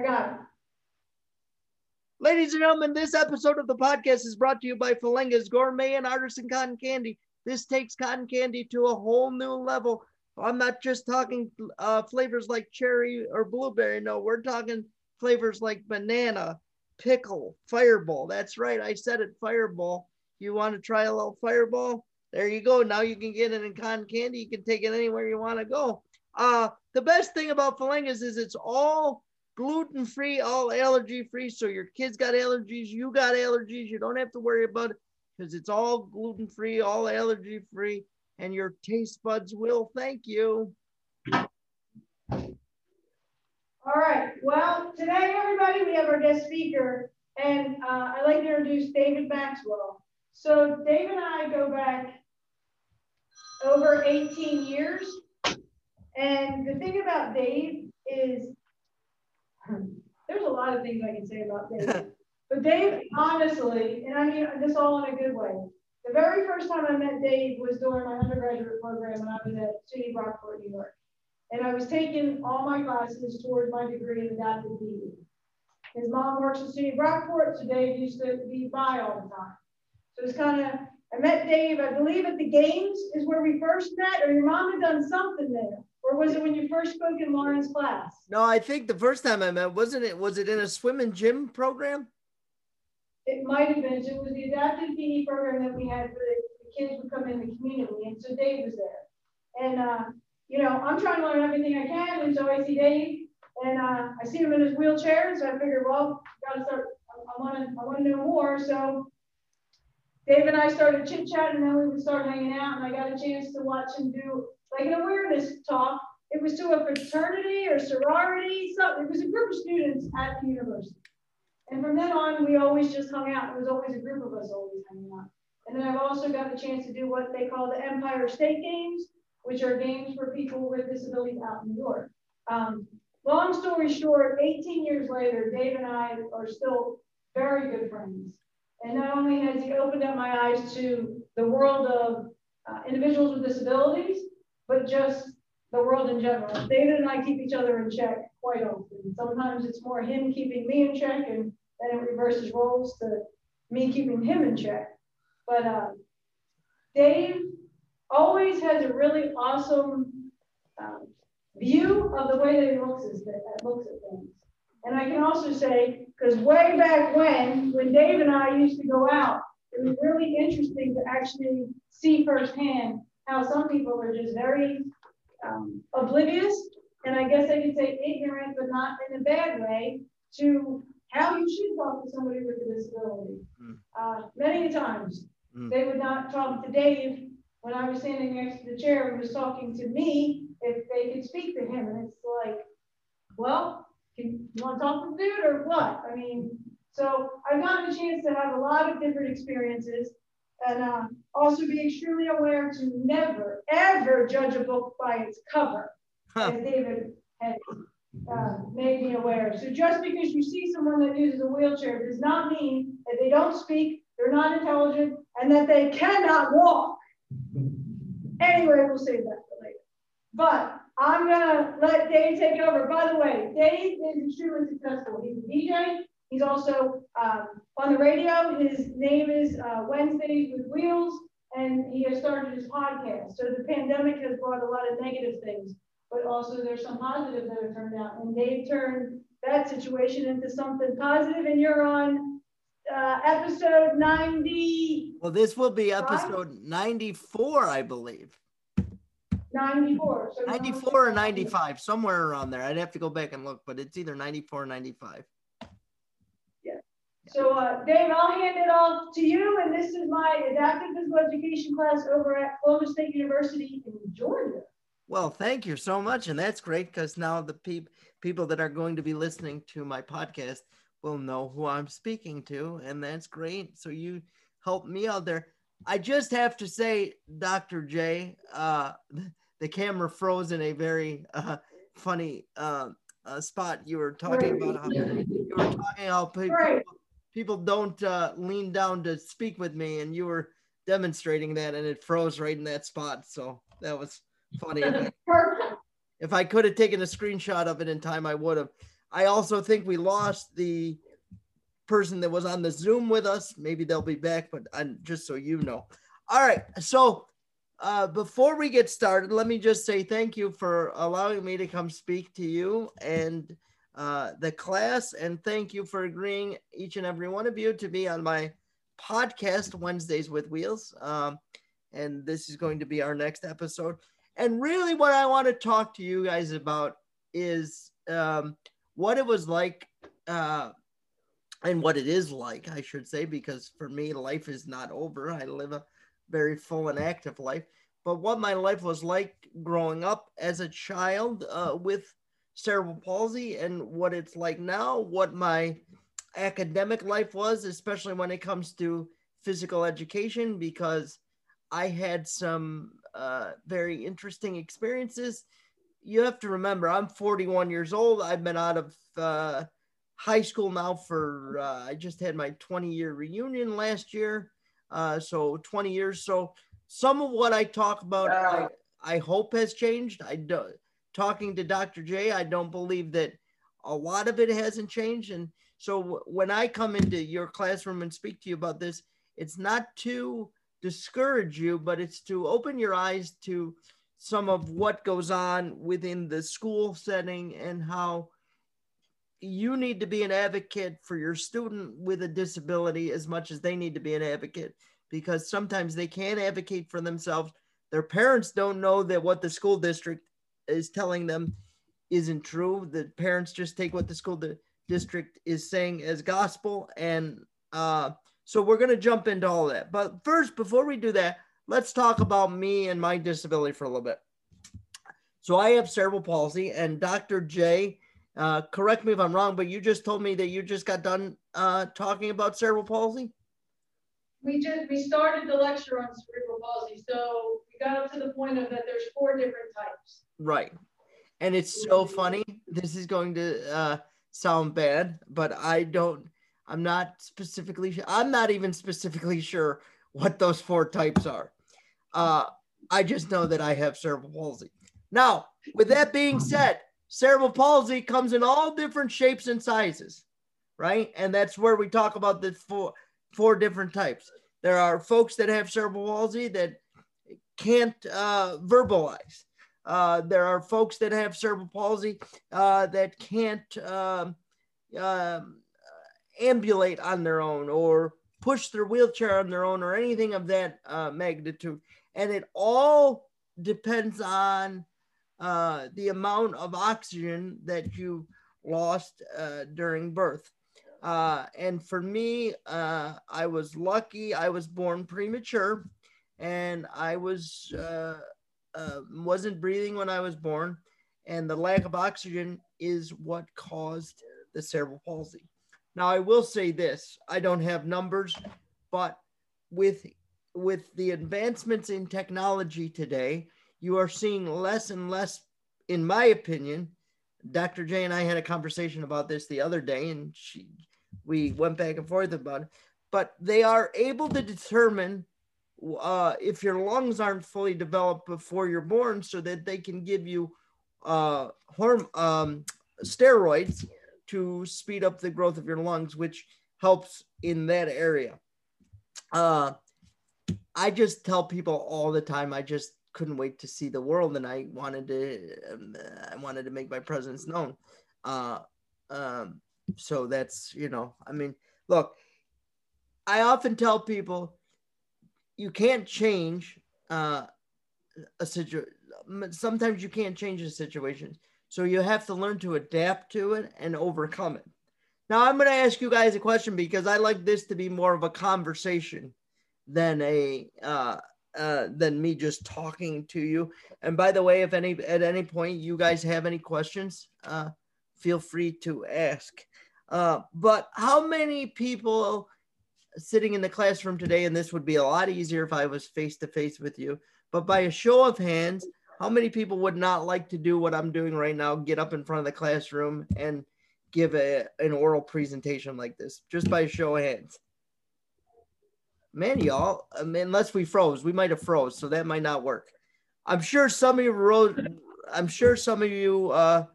I got it. Ladies and gentlemen, this episode of the podcast is brought to you by Falenga's Gourmet and Artisan Cotton Candy. This takes cotton candy to a whole new level. I'm not just talking uh, flavors like cherry or blueberry. No, we're talking flavors like banana, pickle, fireball. That's right. I said it, fireball. You want to try a little fireball? There you go. Now you can get it in cotton candy. You can take it anywhere you want to go. Uh, the best thing about Falengas is it's all gluten free, all allergy free. So your kids got allergies, you got allergies. You don't have to worry about it because it's all gluten free, all allergy free, and your taste buds will thank you. All right. Well, today, everybody, we have our guest speaker, and uh, I'd like to introduce David Maxwell. So, Dave and I go back over 18 years. And the thing about Dave is there's a lot of things I can say about Dave. but Dave, honestly, and I mean this all in a good way. The very first time I met Dave was during my undergraduate program when I was at SUNY Brockport, New York. And I was taking all my classes towards my degree in adaptive PE. His mom works at SUNY Brockport, so Dave used to be by all the time. So it's kind of, I met Dave, I believe at the games is where we first met, or your mom had done something there. Or was it when you first spoke in Lauren's class? No, I think the first time I met, wasn't it, was it in a swim and gym program? It might have been. It was the adaptive PE program that we had for the, kids would come in the community. And so Dave was there. And, uh, you know, I'm trying to learn everything I can. And so I see Dave and uh, I see him in his wheelchair. So I figured, well, gotta start, I want to, I want to know more. So Dave and I started chit chatting and then we would start hanging out and I got a chance to watch him do like an awareness talk. It was to a fraternity or sorority. So it was a group of students at the university. And from then on, we always just hung out. It was always a group of us always hanging out. And then I've also got the chance to do what they call the Empire State Games, which are games for people with disabilities out in New York. Um, long story short, 18 years later, Dave and I are still very good friends. And not only has he opened up my eyes to the world of uh, individuals with disabilities, but just the world in general. David and I keep each other in check quite often. Sometimes it's more him keeping me in check, and then it reverses roles to me keeping him in check. But uh, Dave always has a really awesome um, view of the way that he looks at, looks at things. And I can also say, because way back when, when Dave and I used to go out, it was really interesting to actually see firsthand how some people are just very um, oblivious, and I guess I could say ignorant, but not in a bad way, to how you should talk to somebody with a disability. Mm. Uh, many times mm. they would not talk to Dave when I was standing next to the chair and was talking to me if they could speak to him. And it's like, well, can, you want to talk to the dude or what? I mean, so I've gotten a chance to have a lot of different experiences and uh, also be extremely aware to never, ever judge a book by its cover, huh. as David had uh, made me aware. So just because you see someone that uses a wheelchair does not mean that they don't speak, they're not intelligent, and that they cannot walk. Anyway, we'll save that for later. But I'm gonna let Dave take over. By the way, Dave is extremely successful. He's a DJ. He's also um, on the radio. His name is uh, Wednesdays with Wheels, and he has started his podcast. So the pandemic has brought a lot of negative things, but also there's some positive that have turned out. And Dave turned that situation into something positive, and you're on uh, episode 90. Well, this will be episode 94, I believe. 94. So 94 or 95, somewhere around there. I'd have to go back and look, but it's either 94 or 95. So uh, Dave, I'll hand it off to you. And this is my adaptive physical education class over at Columbus State University in Georgia. Well, thank you so much. And that's great because now the pe- people that are going to be listening to my podcast will know who I'm speaking to. And that's great. So you helped me out there. I just have to say, Dr. J, uh, the camera froze in a very uh, funny uh, uh, spot. You were talking right. about how you were talking how people, right people don't uh, lean down to speak with me, and you were demonstrating that, and it froze right in that spot. So that was funny. if I could have taken a screenshot of it in time, I would have. I also think we lost the person that was on the Zoom with us. Maybe they'll be back, but I'm, just so you know. All right. So uh, before we get started, let me just say thank you for allowing me to come speak to you and uh, the class, and thank you for agreeing, each and every one of you, to be on my podcast, Wednesdays with Wheels. Um, and this is going to be our next episode. And really, what I want to talk to you guys about is um, what it was like, uh, and what it is like, I should say, because for me, life is not over. I live a very full and active life. But what my life was like growing up as a child uh, with cerebral palsy and what it's like now, what my academic life was, especially when it comes to physical education, because I had some uh, very interesting experiences. You have to remember, I'm 41 years old. I've been out of uh, high school now for, uh, I just had my 20 year reunion last year. Uh, so 20 years. So some of what I talk about, I, I hope has changed. I do, talking to Dr. J, I don't believe that a lot of it hasn't changed. And so when I come into your classroom and speak to you about this, it's not to discourage you, but it's to open your eyes to some of what goes on within the school setting and how you need to be an advocate for your student with a disability as much as they need to be an advocate because sometimes they can't advocate for themselves. Their parents don't know that what the school district is telling them isn't true. The parents just take what the school di- district is saying as gospel and uh, so we're going to jump into all that. But first, before we do that, let's talk about me and my disability for a little bit. So I have cerebral palsy, and Dr. J, uh, correct me if I'm wrong, but you just told me that you just got done uh, talking about cerebral palsy. We just we started the lecture on cerebral palsy, so we got up to the point of that there's four different types. Right, and it's so funny. This is going to uh, sound bad, but I don't I'm not specifically, I'm not even specifically sure what those four types are. Uh, I just know that I have cerebral palsy. Now, with that being said, cerebral palsy comes in all different shapes and sizes, right? And that's where we talk about the four, four different types. There are folks that have cerebral palsy that can't uh, verbalize. Uh, there are folks that have cerebral palsy uh, that can't um, um ambulate on their own or push their wheelchair on their own or anything of that uh, magnitude. And it all depends on uh, the amount of oxygen that you lost uh, during birth. Uh, and for me, uh, I was lucky. I was born premature, and I was uh, wasn't breathing when I was born, and the lack of oxygen is what caused the cerebral palsy. Now, I will say this: I don't have numbers, but with with the advancements in technology today, you are seeing less and less, in my opinion. Dr. J and I had a conversation about this the other day, and she we went back and forth about it. But they are able to determine uh, if your lungs aren't fully developed before you're born, so that they can give you uh, horm- um, steroids to speed up the growth of your lungs, which helps in that area. Uh, I just tell people all the time, I just couldn't wait to see the world, and I wanted to, um, I wanted to make my presence known. Uh, um, so that's you know, I mean, look, I often tell people, you can't change uh, a situation. Sometimes you can't change a situation so you have to learn to adapt to it and overcome it. Now, I'm going to ask you guys a question because I like this to be more of a conversation than a uh, uh, than me just talking to you. And by the way, if any at any point you guys have any questions, uh, feel free to ask. Uh, but how many people sitting in the classroom today, and this would be a lot easier if I was face to face with you, but by a show of hands, how many people would not like to do what I'm doing right now, get up in front of the classroom and give a, an oral presentation like this, just by a show of hands? Man, y'all, I mean, unless we froze, we might have froze, so that might not work. I'm sure some of you wrote, I'm sure some of you uh,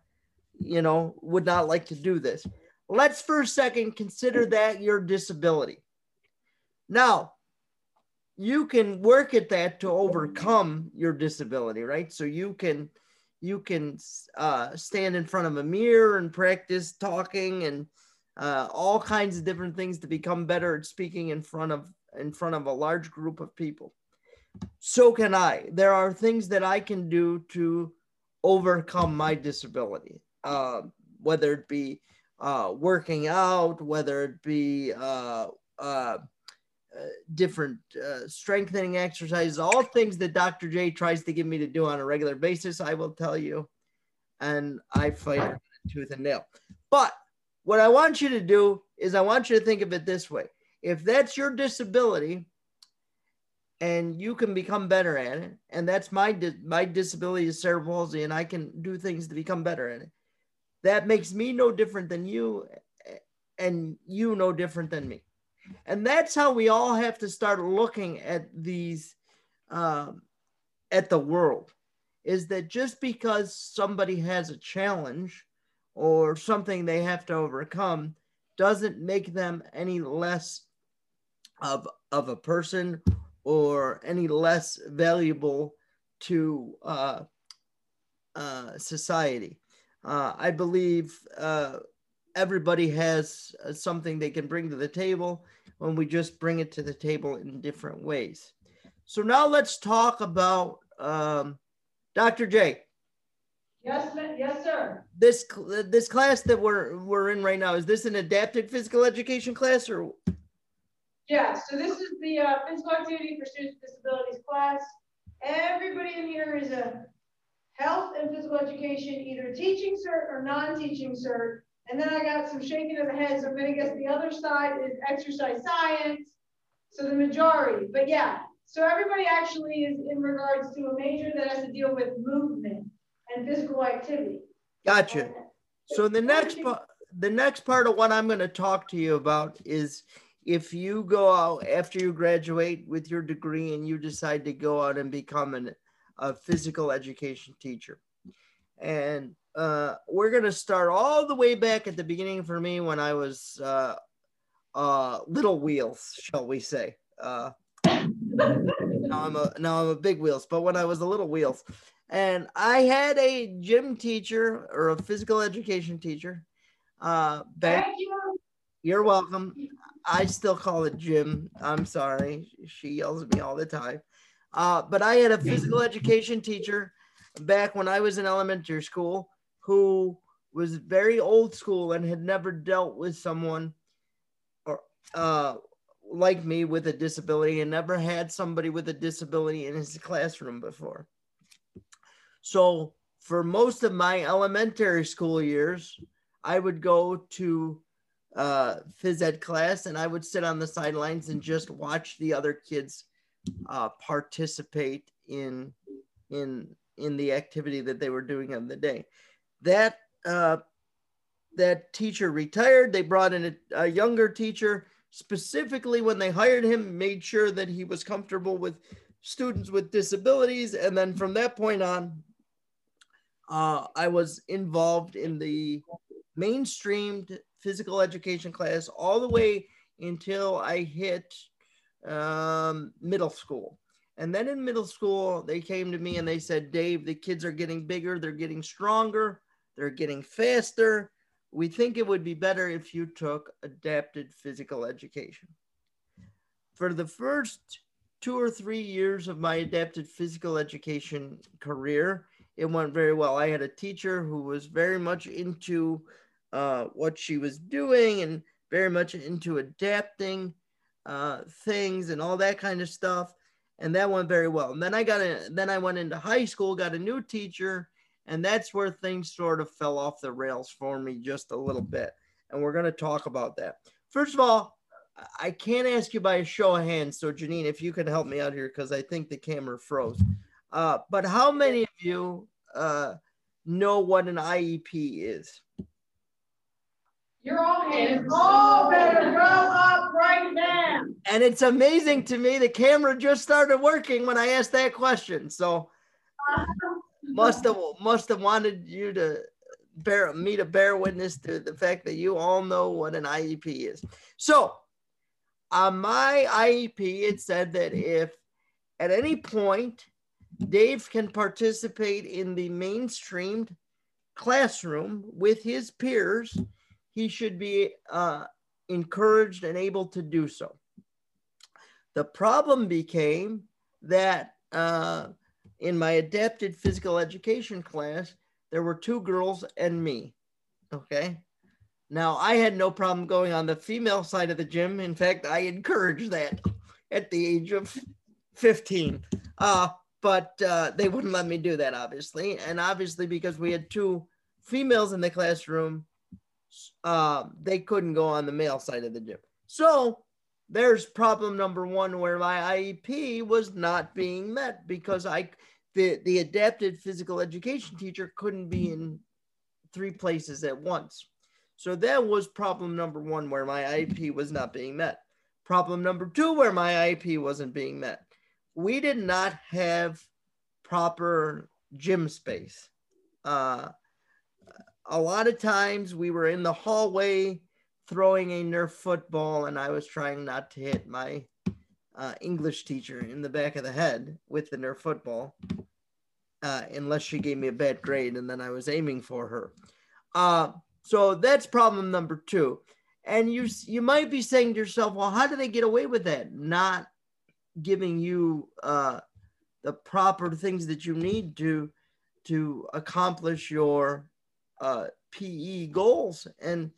you know, would not like to do this. Let's for a second consider that your disability. Now, you can work at that to overcome your disability, right? So you can you can uh, stand in front of a mirror and practice talking and uh, all kinds of different things to become better at speaking in front of in front of a large group of people. So can I. There are things that I can do to overcome my disability, uh, whether it be uh, working out, whether it be uh, uh, different uh, strengthening exercises, all things that Dr. J tries to get me to do on a regular basis, I will tell you. And I fight tooth and nail. But what I want you to do is I want you to think of it this way. If that's your disability and you can become better at it, and that's my di- my disability is cerebral palsy and I can do things to become better at it. That makes me no different than you and you no different than me. And that's how we all have to start looking at these, um, at the world, is that just because somebody has a challenge or something they have to overcome doesn't make them any less of, of a person or any less valuable to uh, uh, society. Uh, I believe uh, everybody has uh, something they can bring to the table when we just bring it to the table in different ways. So now let's talk about um, Dr. J. Yes, yes, sir. This this class that we're we're in right now is this an adapted physical education class or? Yeah. So this is the uh, physical activity for students with disabilities class. Everybody in here is a health and physical education, either teaching cert or non-teaching cert. And then I got some shaking of the head. So I'm going to guess the other side is exercise science. So the majority, but yeah. So everybody actually is in regards to a major that has to deal with movement and physical activity. Gotcha. So the next part, the next part of what I'm going to talk to you about is if you go out after you graduate with your degree and you decide to go out and become an, a physical education teacher. And uh, we're gonna start all the way back at the beginning for me when I was uh, uh, little wheels, shall we say? Uh, now I'm a now I'm a big wheels, but when I was a little wheels, and I had a gym teacher or a physical education teacher. Uh, back, Thank you. You're welcome. I still call it gym. I'm sorry. She yells at me all the time. Uh, but I had a physical education teacher back when I was in elementary school who was very old school and had never dealt with someone or uh, like me with a disability and never had somebody with a disability in his classroom before. So for most of my elementary school years, I would go to uh, phys ed class and I would sit on the sidelines and just watch the other kids uh, participate in in in the activity that they were doing on the day that uh, that teacher retired. They brought in a, a, younger teacher specifically when they hired him, made sure that he was comfortable with students with disabilities. And then from that point on, uh, I was involved in the mainstreamed physical education class all the way until I hit um, middle school. And then in middle school, they came to me and they said, Dave, the kids are getting bigger, they're getting stronger. They're getting faster. We think it would be better if you took adapted physical education. For the first two or three years of my adapted physical education career, it went very well. I had a teacher who was very much into uh, what she was doing and very much into adapting uh, things and all that kind of stuff. And that went very well. And then I got a, then I went into high school, got a new teacher and that's where things sort of fell off the rails for me just a little bit. And we're going to talk about that. First of all, I can't ask you by a show of hands. So, Janine, if you can help me out here, because I think the camera froze. Uh, but how many of you uh, know what an IEP is? You're all hands. All better right now. And it's amazing to me. The camera just started working when I asked that question. So, uh-huh must have must have wanted you to bear me to bear witness to the fact that you all know what an IEP is. So on my IEP, it said that if at any point Dave can participate in the mainstreamed classroom with his peers, he should be uh, encouraged and able to do so. The problem became that uh, in my adapted physical education class, there were two girls and me. Okay. Now, I had no problem going on the female side of the gym. In fact, I encouraged that at the age of 15. Uh, but uh, they wouldn't let me do that, obviously. And obviously, because we had two females in the classroom, uh, they couldn't go on the male side of the gym. So there's problem number one where my IEP was not being met because I the the adapted physical education teacher couldn't be in three places at once. So that was problem number one where my IEP was not being met. Problem number two where my IEP wasn't being met. We did not have proper gym space. Uh, a lot of times we were in the hallway throwing a Nerf football, and I was trying not to hit my uh, English teacher in the back of the head with the Nerf football, uh, unless she gave me a bad grade, and then I was aiming for her. Uh, so that's problem number two. And you you might be saying to yourself, well, how do they get away with that? Not giving you uh, the proper things that you need to to accomplish your uh, PE goals. And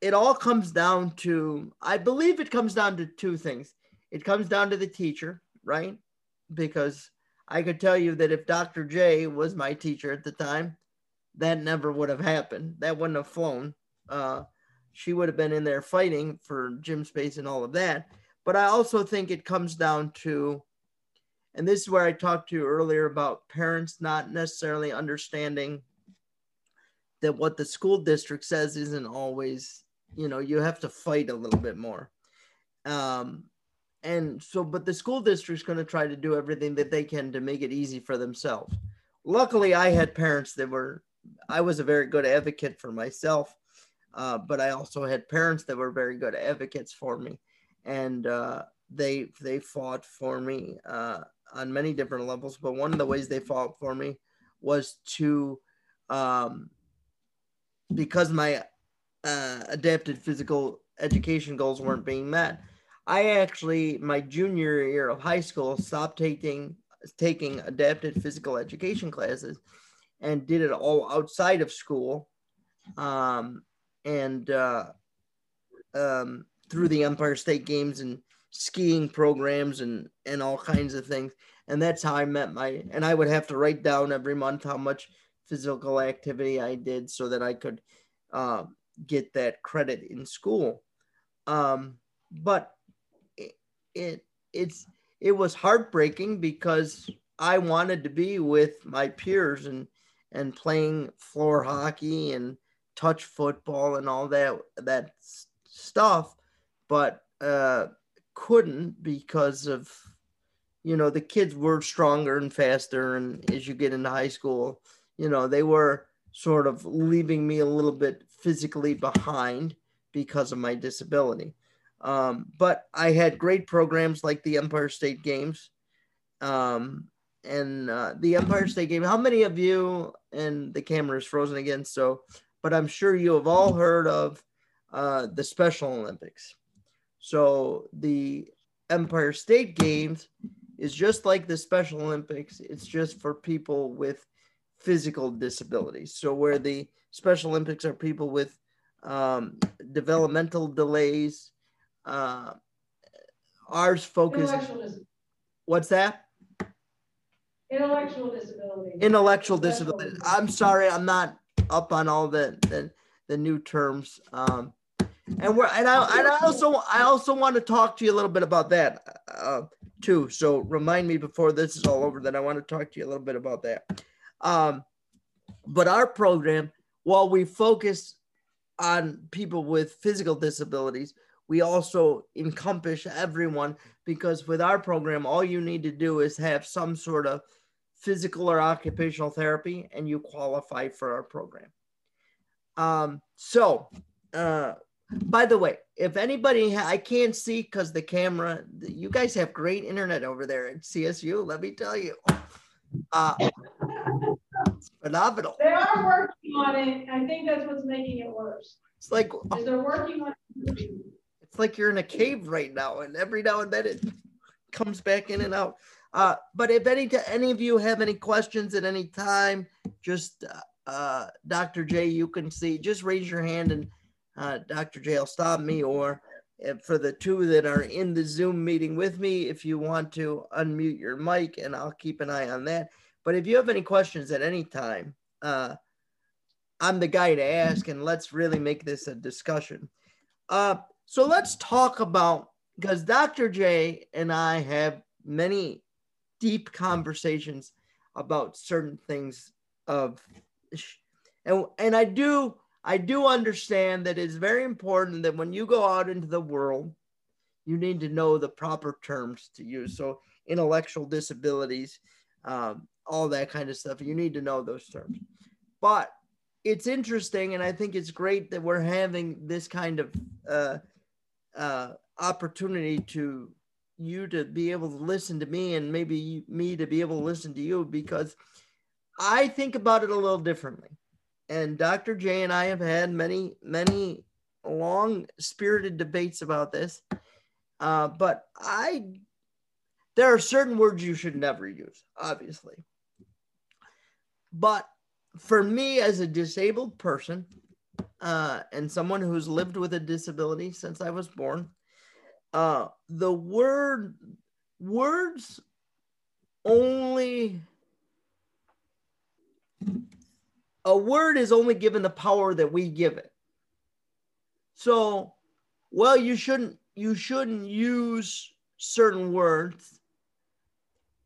it all comes down to, I believe it comes down to two things. It comes down to the teacher, right? Because I could tell you that if Dr. J was my teacher at the time, that never would have happened. That wouldn't have flown. Uh, she would have been in there fighting for gym space and all of that. But I also think it comes down to, and this is where I talked to you earlier about parents not necessarily understanding that what the school district says isn't always you know you have to fight a little bit more. Um and so but the school district's going to try to do everything that they can to make it easy for themselves. Luckily i had parents that were i was a very good advocate for myself uh, but i also had parents that were very good advocates for me. And uh, they they fought for me uh, on many different levels but one of the ways they fought for me was to um, because my uh, adapted physical education goals weren't being met. I actually, my junior year of high school, stopped taking taking adapted physical education classes and did it all outside of school um, and uh, um, through the Empire State Games and skiing programs and and all kinds of things. And that's how I met my. And I would have to write down every month how much physical activity I did so that I could uh, get that credit in school. Um, but it, it it's it was heartbreaking because I wanted to be with my peers and and playing floor hockey and touch football and all that that stuff, but uh, couldn't because of you know the kids were stronger and faster and as you get into high school you know they were sort of leaving me a little bit physically behind because of my disability. Um, but I had great programs like the Empire State Games. Um, and uh, the Empire State Game. How many of you, and the camera is frozen again, so, but I'm sure you have all heard of uh, the Special Olympics. So the Empire State Games is just like the Special Olympics, it's just for people with physical disabilities. So where the Special Olympics are people with um, developmental delays. Uh, ours focuses. What's that? Intellectual disability. Intellectual disability. I'm sorry, I'm not up on all the the, the new terms. Um, and we're and I and I also I also want to talk to you a little bit about that uh, too. So remind me before this is all over that I want to talk to you a little bit about that. Um, but our program, while we focus on people with physical disabilities, we also encompass everyone because with our program, all you need to do is have some sort of physical or occupational therapy, and you qualify for our program. Um, so, uh, by the way, if anybody, I can't see because the camera, you guys have great internet over there at CSU, let me tell you. Uh, it's phenomenal. They are working on it. I think that's what's making it worse. It's like they're working on it. it's like you're in a cave right now, and every now and then it comes back in and out. Uh, but if any any of you have any questions at any time, just uh, Dr. J, you can see. Just raise your hand, and uh, Dr. J will stop me. Or for the two that are in the Zoom meeting with me, if you want to unmute your mic, and I'll keep an eye on that. But if you have any questions at any time, uh, I'm the guy to ask, and let's really make this a discussion. Uh, so let's talk about because Dr. J and I have many deep conversations about certain things of and and I do I do understand that it's very important that when you go out into the world you need to know the proper terms to use so intellectual disabilities um, all that kind of stuff you need to know those terms but it's interesting and I think it's great that we're having this kind of uh, uh, opportunity to you to be able to listen to me and maybe me to be able to listen to you because I think about it a little differently. And Dr. J and I have had many, many long spirited debates about this. Uh, but I, there are certain words you should never use, obviously. But for me, as a disabled person uh, and someone who's lived with a disability since I was born, uh, the word words only a word is only given the power that we give it. So, well, you shouldn't you shouldn't use certain words.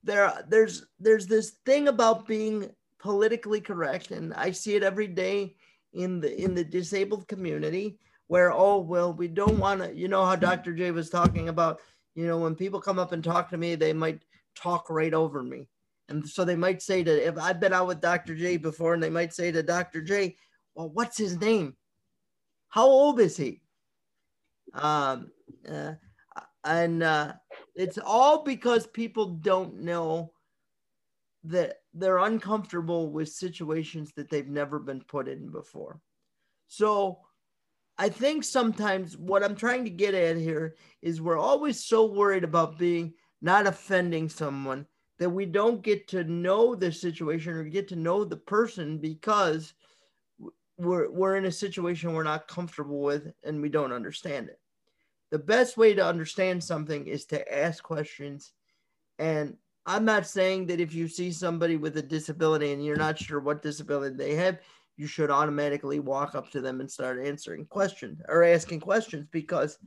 There, there's there's this thing about being politically correct, and I see it every day in the in the disabled community where oh well we don't want to you know how dr j was talking about you know when people come up and talk to me they might talk right over me. And so they might say to if i've been out with dr j before and they might say to dr j well what's his name? How old is he? Um uh, and uh, it's all because people don't know that they're uncomfortable with situations that they've never been put in before so I think sometimes what I'm trying to get at here is we're always so worried about being not offending someone that we don't get to know the situation or get to know the person because we're, we're in a situation we're not comfortable with and we don't understand it. The best way to understand something is to ask questions. And I'm not saying that if you see somebody with a disability and you're not sure what disability they have, you should automatically walk up to them and start answering questions or asking questions because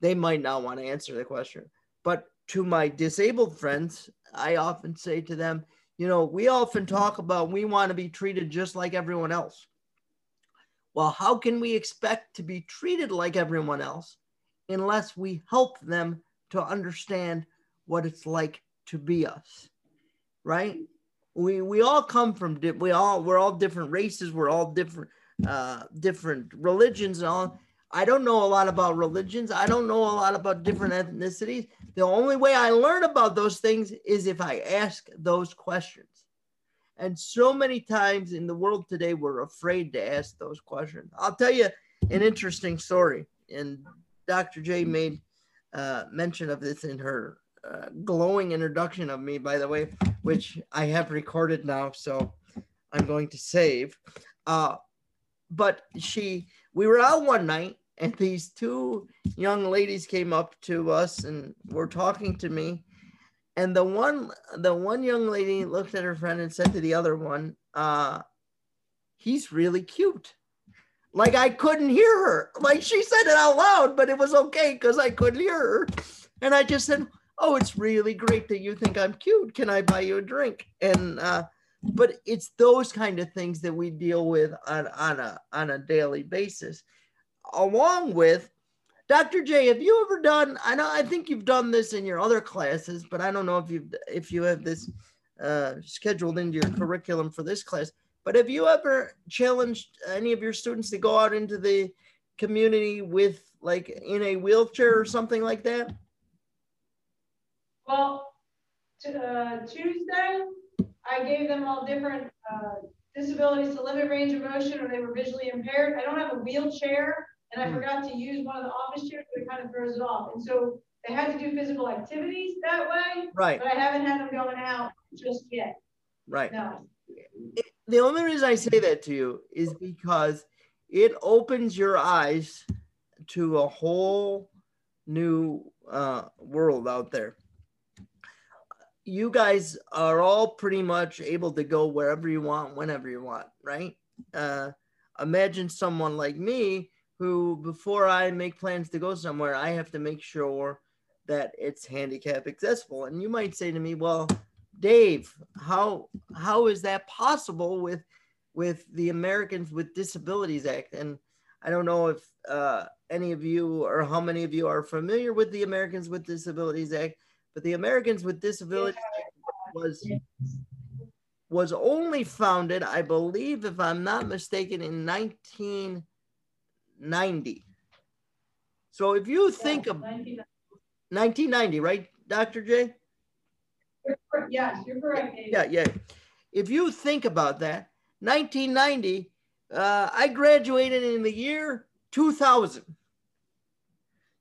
they might not want to answer the question. But to my disabled friends, I often say to them, you know, we often talk about we want to be treated just like everyone else. Well, how can we expect to be treated like everyone else unless we help them to understand what it's like to be us? Right? we we all come from we all we're all different races we're all different uh different religions and all i don't know a lot about religions i don't know a lot about different ethnicities the only way i learn about those things is if i ask those questions and so many times in the world today we're afraid to ask those questions i'll tell you an interesting story and dr j made uh, mention of this in her glowing introduction of me, by the way, which I have recorded now, so I'm going to save. Uh, but she, we were out one night, and these two young ladies came up to us and were talking to me. And the one, the one young lady looked at her friend and said to the other one, uh, "He's really cute." Like I couldn't hear her. Like she said it out loud, but it was okay because I couldn't hear her. And I just said, oh, it's really great that you think I'm cute. Can I buy you a drink? And uh, but it's those kind of things that we deal with on, on a on a daily basis, along with Dr. J. Have you ever done? I know I think you've done this in your other classes, but I don't know if you've if you have this uh, scheduled into your curriculum for this class. But have you ever challenged any of your students to go out into the community with like in a wheelchair or something like that? Well, to, uh, Tuesday, I gave them all different uh, disabilities to limit range of motion or they were visually impaired. I don't have a wheelchair and I hmm. forgot to use one of the office chairs, so it kind of throws it off. And so they had to do physical activities that way. Right. But I haven't had them going out just yet. Right. No. The only reason I say that to you is because it opens your eyes to a whole new uh, world out there. You guys are all pretty much able to go wherever you want, whenever you want, right? Uh, imagine someone like me who, before I make plans to go somewhere, I have to make sure that it's handicap accessible. And you might say to me, well, Dave, how how is that possible with with the Americans with Disabilities Act? And I don't know if uh, any of you or how many of you are familiar with the Americans with Disabilities Act, but the Americans with Disabilities was was only founded, I believe, if I'm not mistaken, in 1990. So if you think of 1990, right, Dr. J? Yes, you're correct. Yeah, yeah. If you think about that, 1990, uh, I graduated in the year 2000.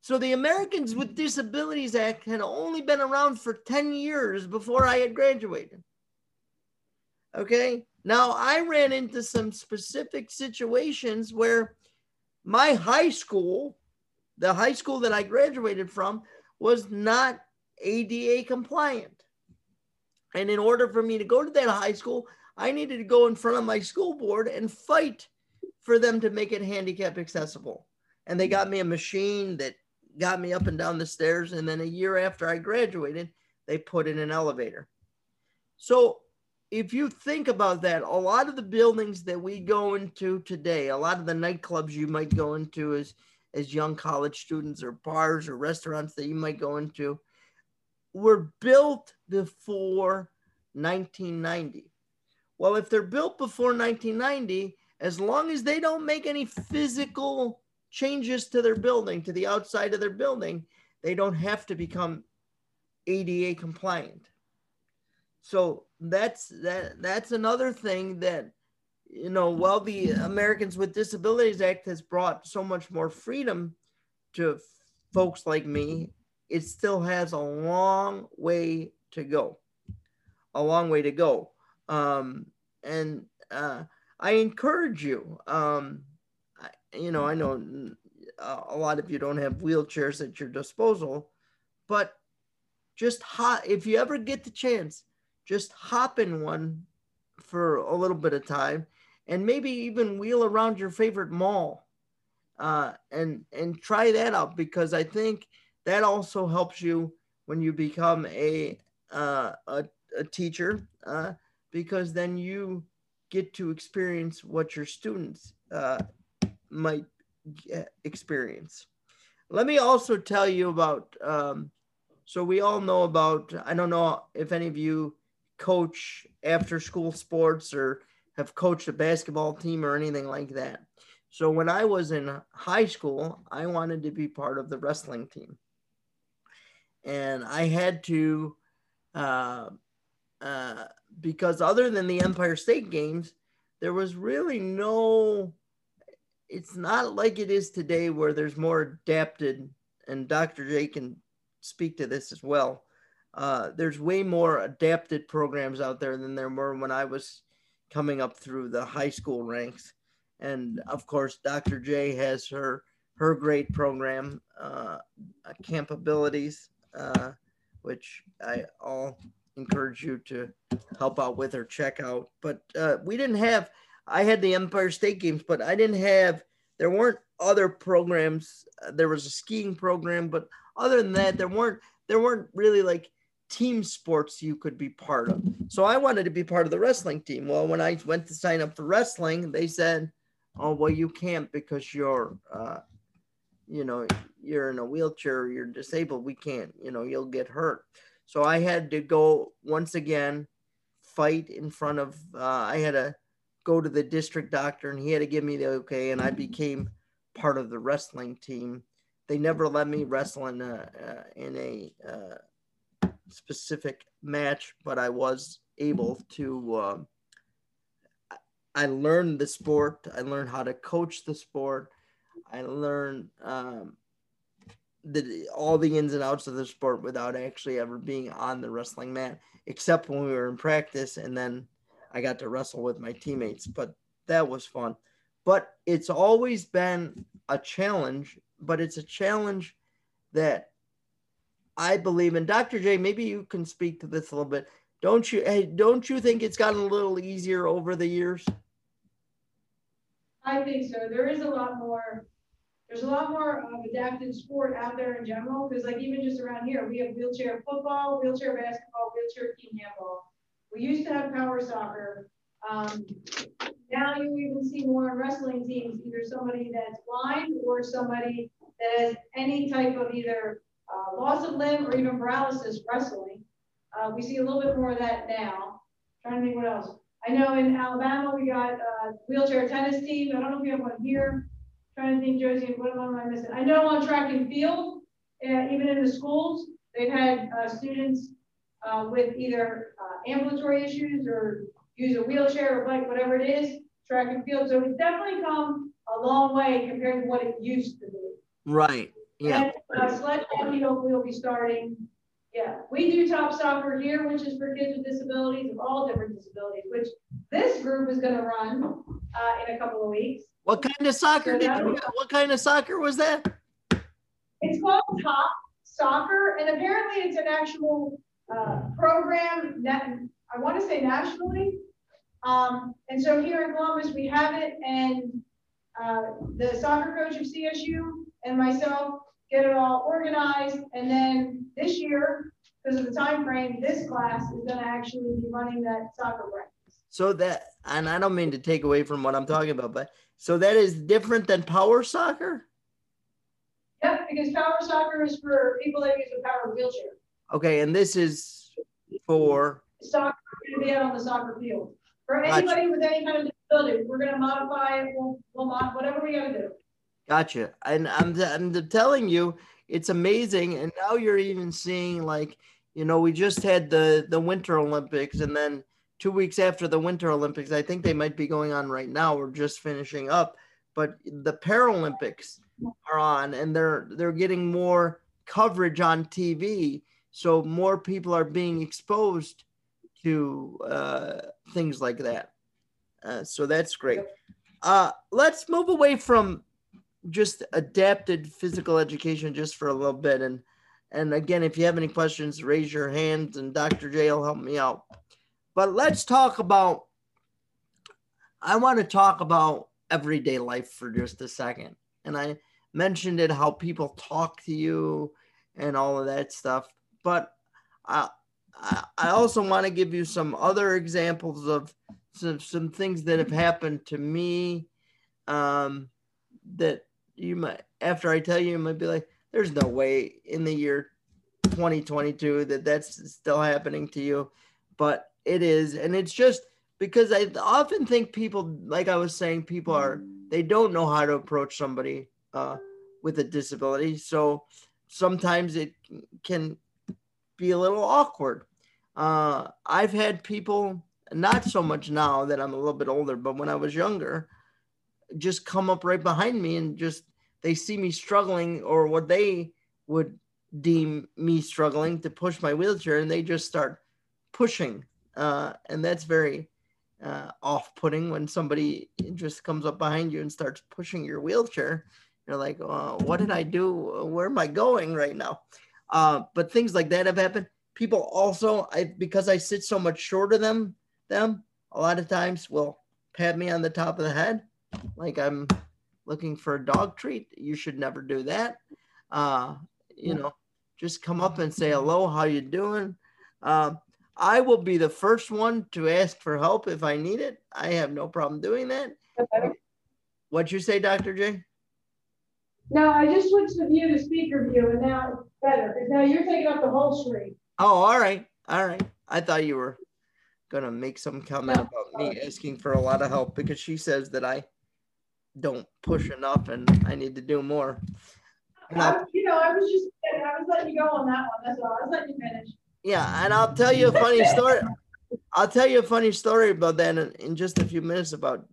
So the Americans with Disabilities Act had only been around for 10 years before I had graduated. Okay. Now I ran into some specific situations where my high school, the high school that I graduated from, was not ADA compliant. And in order for me to go to that high school, I needed to go in front of my school board and fight for them to make it handicap accessible. And they got me a machine that got me up and down the stairs. And then a year after I graduated, they put in an elevator. So if you think about that, a lot of the buildings that we go into today, a lot of the nightclubs you might go into as, as young college students or bars or restaurants that you might go into, were built before 1990. Well, if they're built before 1990, as long as they don't make any physical changes to their building, to the outside of their building, they don't have to become ADA compliant. So that's that that's another thing that you know, while the Americans with Disabilities Act has brought so much more freedom to folks like me it still has a long way to go. A long way to go. Um, and uh, I encourage you, um, you know, I know a lot of you don't have wheelchairs at your disposal, but just hop, if you ever get the chance, just hop in one for a little bit of time and maybe even wheel around your favorite mall uh, and and try that out because I think that also helps you when you become a uh, a, a, teacher uh, because then you get to experience what your students uh, might experience. Let me also tell you about. Um, so we all know about. I don't know if any of you coach after school sports or have coached a basketball team or anything like that. So when I was in high school, I wanted to be part of the wrestling team and I had to, uh, uh, because other than the Empire State Games, there was really no. It's not like it is today, where there's more adapted, and Dr. J can speak to this as well. Uh, there's way more adapted programs out there than there were when I was coming up through the high school ranks. And of course, Dr. J has her her great program, uh, Camp Abilities, uh, which I all encourage you to help out with or check out. But uh, we didn't have, I had the Empire State Games, but I didn't have, there weren't other programs. There was a skiing program, but other than that, there weren't, there weren't really like team sports you could be part of. So I wanted to be part of the wrestling team. Well, when I went to sign up for wrestling, they said, oh, well, you can't because you're, uh, you know, you're in a wheelchair, you're disabled, we can't, you know, you'll get hurt. So I had to go once again fight in front of. Uh, I had to go to the district doctor, and he had to give me the okay, and I became part of the wrestling team. They never let me wrestle in a uh, in a uh, specific match, but I was able to. Uh, I learned the sport. I learned how to coach the sport. I learned um, the all the ins and outs of the sport without actually ever being on the wrestling mat, except when we were in practice, and then I got to wrestle with my teammates. But that was fun. But it's always been a challenge, but it's a challenge that I believe in. Dr. J, maybe you can speak to this a little bit. Don't you hey, don't you think it's gotten a little easier over the years? I think so. There is a lot more there's a lot more of adapted sport out there in general, because like even just around here, we have wheelchair football, wheelchair basketball, wheelchair team handball. We used to have power soccer. Um, now you even see more wrestling teams, either somebody that's blind or somebody that has any type of either uh, loss of limb or even paralysis wrestling. Uh, we see a little bit more of that now. I'm trying to think what else. I know in Alabama we got a wheelchair tennis team. I don't know if we have one here. Trying to think, Josie, what am I missing? I know on track and field, uh, even in the schools, they've had uh, students uh, with either uh, ambulatory issues or use a wheelchair or bike, whatever it is, track and field. So it's definitely come a long way compared to what it used to be. Right. Yeah. And, uh, sledge hockey hopefully will be starting. Yeah, we do top soccer here, which is for kids with disabilities of all different disabilities, which this group is going to run uh, in a couple of weeks. What kind of soccer did you What kind of soccer was that? It's called Top Soccer, and apparently it's an actual uh, program that I want to say nationally. Um, and so here in Columbus, we have it, and uh, the soccer coach of CSU and myself get it all organized. And then this year, because of the time frame, this class is going to actually be running that soccer practice. So that, and I don't mean to take away from what I'm talking about, but so that is different than power soccer? Yep, because power soccer is for people that use a power wheelchair. Okay, and this is for soccer going to be out on the soccer field. For anybody gotcha. with any kind of disability, we're going to modify it. We'll, we'll mod whatever we got to do. Gotcha. And I'm, I'm telling you, it's amazing. And now you're even seeing like, you know, we just had the the Winter Olympics, and then two weeks after the Winter Olympics. I think they might be going on right now. We're just finishing up, but the Paralympics are on, and they're they're getting more coverage on TV. So more people are being exposed to uh, things like that. Uh, so that's great. Uh, let's move away from just adapted physical education just for a little bit. And and again, if you have any questions, raise your hands, and Dr. J will help me out. But let's talk about, I want to talk about everyday life for just a second. And I mentioned it, how people talk to you and all of that stuff. But I, I also want to give you some other examples of some, some things that have happened to me um, that you might, after I tell you, you might be like, there's no way in the year 2022 that that's still happening to you. But it is and it's just because i often think people like i was saying people are they don't know how to approach somebody uh, with a disability so sometimes it can be a little awkward uh, i've had people not so much now that i'm a little bit older but when i was younger just come up right behind me and just they see me struggling or what they would deem me struggling to push my wheelchair and they just start pushing uh, and that's very uh, off-putting when somebody just comes up behind you and starts pushing your wheelchair. You're like, oh, what did I do? Where am I going right now? Uh, but things like that have happened. People also, I because I sit so much shorter than them, a lot of times will pat me on the top of the head, like I'm looking for a dog treat. You should never do that. Uh, you know, just come up and say hello. How you doing? Uh, I will be the first one to ask for help if I need it. I have no problem doing that. What'd you say, Dr. J? No, I just switched the view to speaker view and now it's better because now you're taking up the whole screen. Oh, all right. All right. I thought you were gonna make some comment about me asking for a lot of help because she says that I don't push enough and I need to do more. I, you know, I was just, I was letting you go on that one. That's all. I was letting you finish. Yeah, and I'll tell you a funny story. I'll tell you a funny story about that in, in just a few minutes about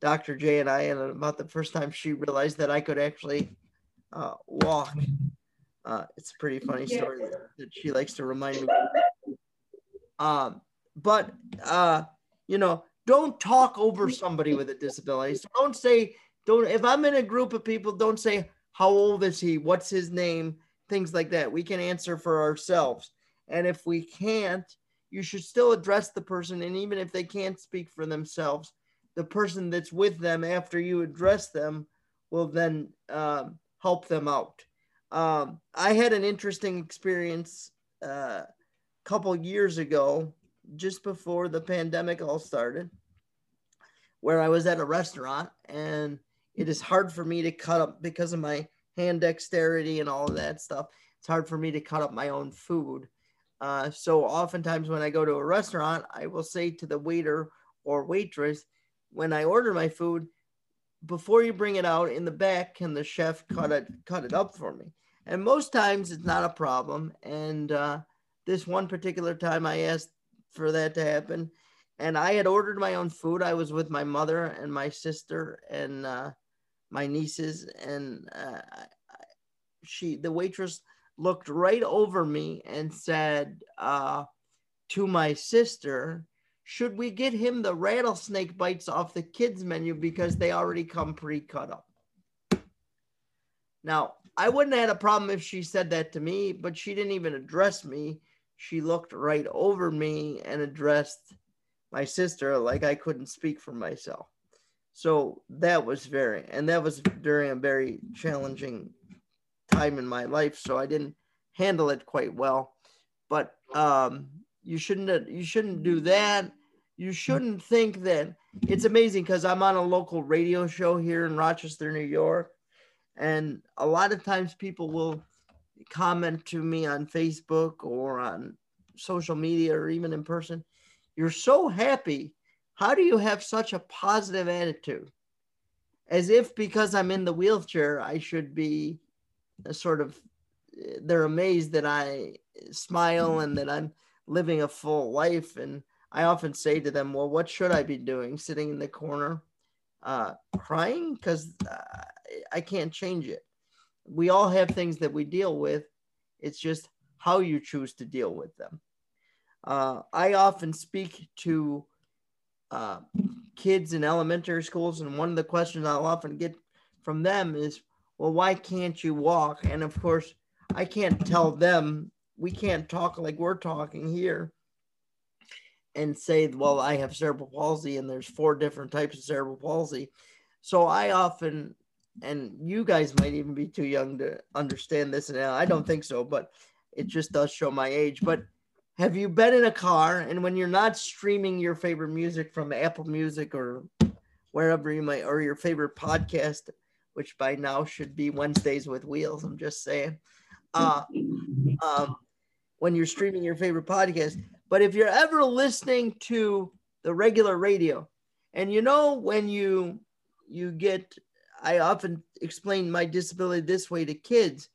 Dr. J and I, and about the first time she realized that I could actually uh, walk. Uh, it's a pretty funny story yeah. that she likes to remind me. Um, but uh, you know, don't talk over somebody with a disability. So don't say, don't. If I'm in a group of people, don't say, "How old is he? What's his name?" Things like that. We can answer for ourselves, and if we can't, you should still address the person. And even if they can't speak for themselves, the person that's with them after you address them will then um, help them out. Um, I had an interesting experience uh, a couple years ago, just before the pandemic all started, where I was at a restaurant and it is hard for me to cut up because of my hand dexterity and all of that stuff. It's hard for me to cut up my own food. Uh, so oftentimes when I go to a restaurant, I will say to the waiter or waitress, when I order my food, before you bring it out in the back, can the chef cut it cut it up for me? And most times it's not a problem. And uh, this one particular time, I asked for that to happen, and I had ordered my own food. I was with my mother and my sister and uh, my nieces, and uh, she, the waitress, looked right over me and said uh, to my sister, should we get him the rattlesnake bites off the kids menu because they already come pre-cut up? Now, I wouldn't have had a problem if she said that to me, but she didn't even address me. She looked right over me and addressed my sister like I couldn't speak for myself. So that was very, and that was during a very challenging time in my life. So I didn't handle it quite well. But um, you shouldn't you shouldn't do that you shouldn't think that it's amazing because I'm on a local radio show here in Rochester, New York. And a lot of times people will comment to me on Facebook or on social media or even in person. You're so happy. How do you have such a positive attitude? As if because I'm in the wheelchair, I should be uh, sort of, they're amazed that I smile and that I'm living a full life. And I often say to them, well, what should I be doing? Sitting in the corner, uh, crying? Because uh, I can't change it. We all have things that we deal with. It's just how you choose to deal with them. Uh, I often speak to uh, kids in elementary schools, and one of the questions I'll often get from them is, well, why can't you walk? And of course, I can't tell them, we can't talk like we're talking here and say, well, I have cerebral palsy and there's four different types of cerebral palsy. So I often, and you guys might even be too young to understand this, and I don't think so, but it just does show my age. But have you been in a car and when you're not streaming your favorite music from Apple Music or wherever you might, or your favorite podcast, which by now should be Wednesdays with Wheels, I'm just saying. Uh, um, when you're streaming your favorite podcast, but if you're ever listening to the regular radio, and you know when you you get I often explain my disability this way to kids.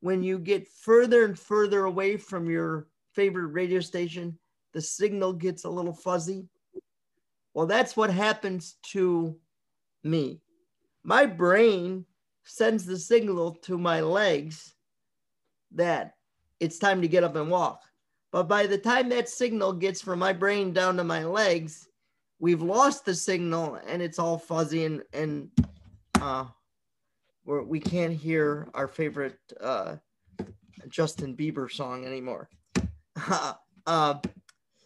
When you get further and further away from your favorite radio station, the signal gets a little fuzzy. Well, that's what happens to me. My brain sends the signal to my legs that it's time to get up and walk. But by the time that signal gets from my brain down to my legs, we've lost the signal and it's all fuzzy and, and uh, we're, we can't hear our favorite uh, Justin Bieber song anymore. uh,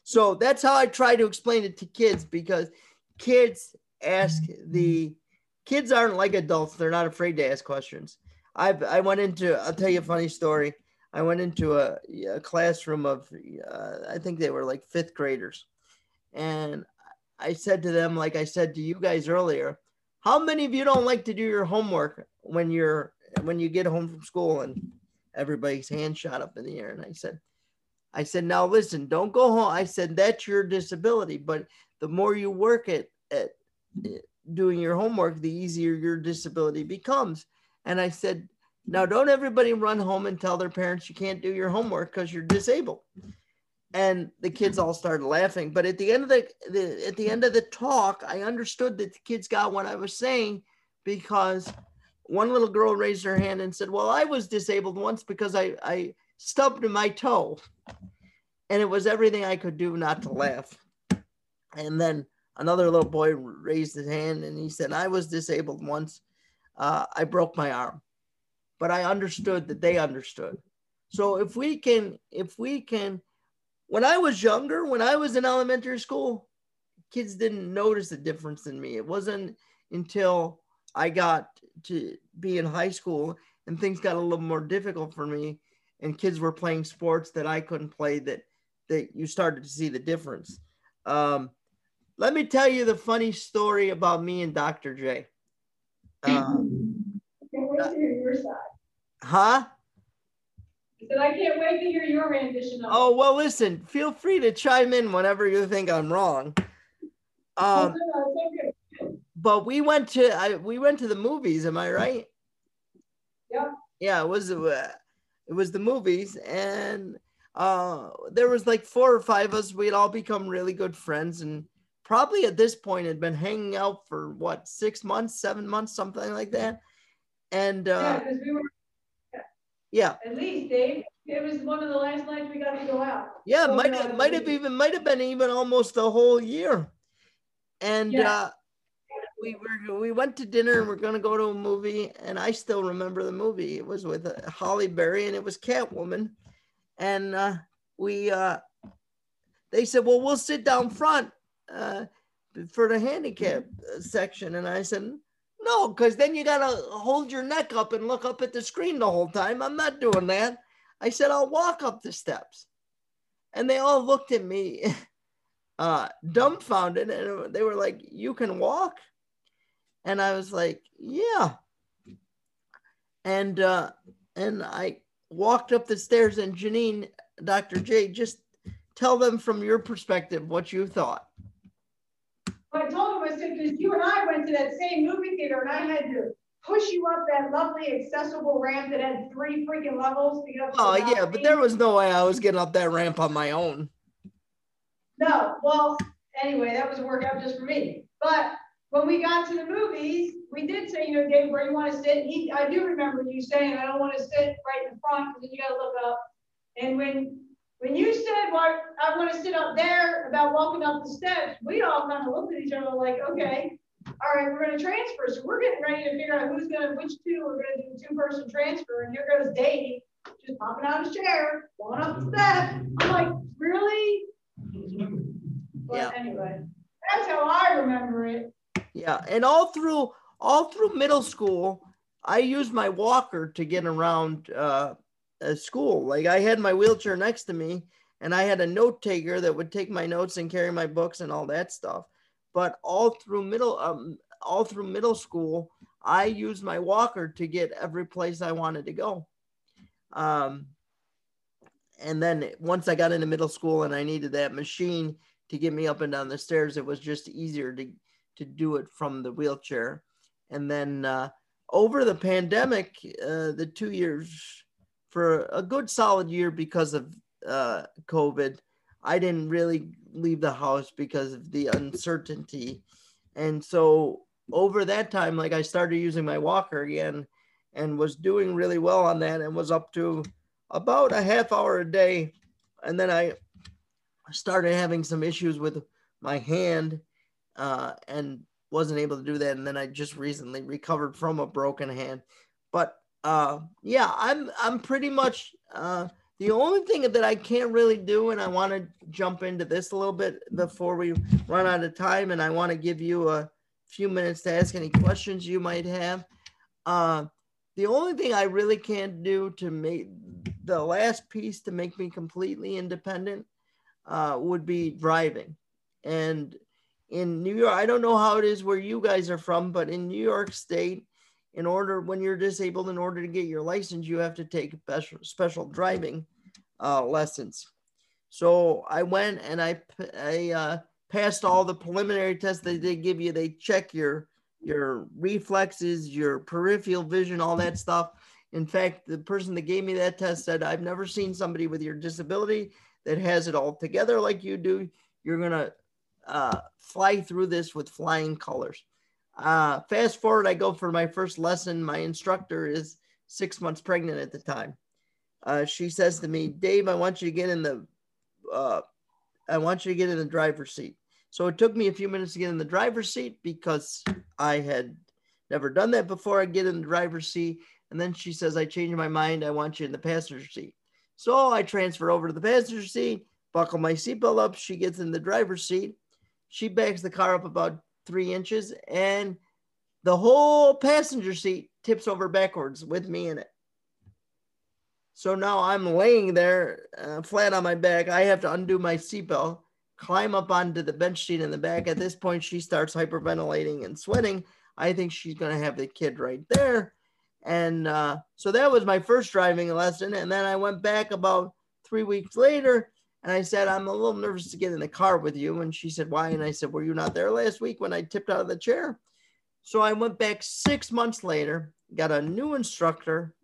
so that's how I try to explain it to kids because kids ask the kids aren't like adults. They're not afraid to ask questions. I I went into I'll tell you a funny story. I went into a, a classroom of, uh, I think they were like fifth graders. And I said to them, like I said to you guys earlier, how many of you don't like to do your homework when you're, when you get home from school and everybody's hand shot up in the air? And I said, I said, now listen, don't go home. I said, that's your disability. But the more you work at, at doing your homework, the easier your disability becomes. And I said, now don't everybody run home and tell their parents you can't do your homework because you're disabled. And the kids all started laughing. But at the end of the, the at the end of the talk, I understood that the kids got what I was saying because one little girl raised her hand and said, Well, I was disabled once because I, I stubbed my toe. And it was everything I could do not to laugh. And then another little boy raised his hand and he said, I was disabled once. Uh, I broke my arm. But I understood that they understood. So if we can, if we can, when I was younger, when I was in elementary school, kids didn't notice the difference in me. It wasn't until I got to be in high school and things got a little more difficult for me and kids were playing sports that I couldn't play that that you started to see the difference. Um, let me tell you the funny story about me and Dr. J. Um, Huh? I said I can't wait to hear your rendition of Oh well, listen. Feel free to chime in whenever you think I'm wrong. Um, but we went to I, we went to the movies. Am I right? Yeah. Yeah, it was uh, it was the movies, and uh, there was like four or five of us. We'd all become really good friends, and probably at this point had been hanging out for what six months, seven months, something like that. And uh, yeah, because we were. Yeah. At least, Dave. It was one of the last nights we got to go out. Yeah, so might have, might have even might have been even almost a whole year. And yeah. uh, we were we went to dinner and we're going to go to a movie and i still remember the movie it was with uh, Halle Berry and it was catwoman and uh, we uh, they said well we'll sit down front uh, for the handicap uh, section and i said no because then you got to hold your neck up and look up at the screen the whole time i'm not doing that i said i'll walk up the steps and they all looked at me uh, dumbfounded and they were like you can walk and I was like, yeah. And uh, and I walked up the stairs and Janine, Dr. J, just tell them from your perspective what you thought. I told him, I said, because you and I went to that same movie theater and I had to push you up that lovely accessible ramp that had three freaking levels to get up. Oh yeah, but there was no way I was getting up that ramp on my own. No, well, anyway, that was a workout just for me. But when we got to the movies, we did say, you know, Dave, where you want to sit? He, I do remember you saying, I don't want to sit right in the front because then you got to look up. And when when you said, well, I want to sit up there about walking up the steps, we all kind of looked at each other like, okay, all right, we're going to transfer. So we're getting ready to figure out who's going to, which two we're going to do two person transfer. And here goes Dave just popping out of his chair, going up the steps. I'm like, really? But yeah. anyway, that's how I remember it. Yeah, and all through all through middle school, I used my walker to get around uh, school. Like I had my wheelchair next to me, and I had a note taker that would take my notes and carry my books and all that stuff. But all through middle um, all through middle school, I used my walker to get every place I wanted to go. Um, and then once I got into middle school and I needed that machine to get me up and down the stairs, it was just easier to to do it from the wheelchair. And then uh, over the pandemic, uh, the two years for a good solid year because of uh, COVID, I didn't really leave the house because of the uncertainty. And so over that time, like I started using my walker again and was doing really well on that and was up to about a half hour a day. And then I started having some issues with my hand uh, and wasn't able to do that. And then I just recently recovered from a broken hand. But uh, yeah, I'm I'm pretty much uh, the only thing that I can't really do, and I want to jump into this a little bit before we run out of time, and I want to give you a few minutes to ask any questions you might have. Uh, the only thing I really can't do to make the last piece to make me completely independent uh, would be driving. And in New York, I don't know how it is where you guys are from, but in New York State, in order when you're disabled, in order to get your license, you have to take special driving uh, lessons. So I went and I I uh, passed all the preliminary tests that they give you. They check your your reflexes, your peripheral vision, all that stuff. In fact, the person that gave me that test said, I've never seen somebody with your disability that has it all together like you do. You're going to uh, fly through this with flying colors. Uh, fast forward, I go for my first lesson. My instructor is six months pregnant at the time. Uh, she says to me, Dave, I want you to get in the, uh, I want you to get in the driver's seat. So it took me a few minutes to get in the driver's seat because I had never done that before. I get in the driver's seat. And then she says, I changed my mind. I want you in the passenger seat. So I transfer over to the passenger seat, buckle my seatbelt up. She gets in the driver's seat. She backs the car up about three inches, and the whole passenger seat tips over backwards with me in it. So now I'm laying there uh, flat on my back. I have to undo my seatbelt climb up onto the bench seat in the back. At this point, she starts hyperventilating and sweating. I think she's going to have the kid right there. And uh, so that was my first driving lesson. And then I went back about three weeks later and I said, I'm a little nervous to get in the car with you. And she said, Why? And I said, Were you not there last week when I tipped out of the chair? So I went back six months later, got a new instructor.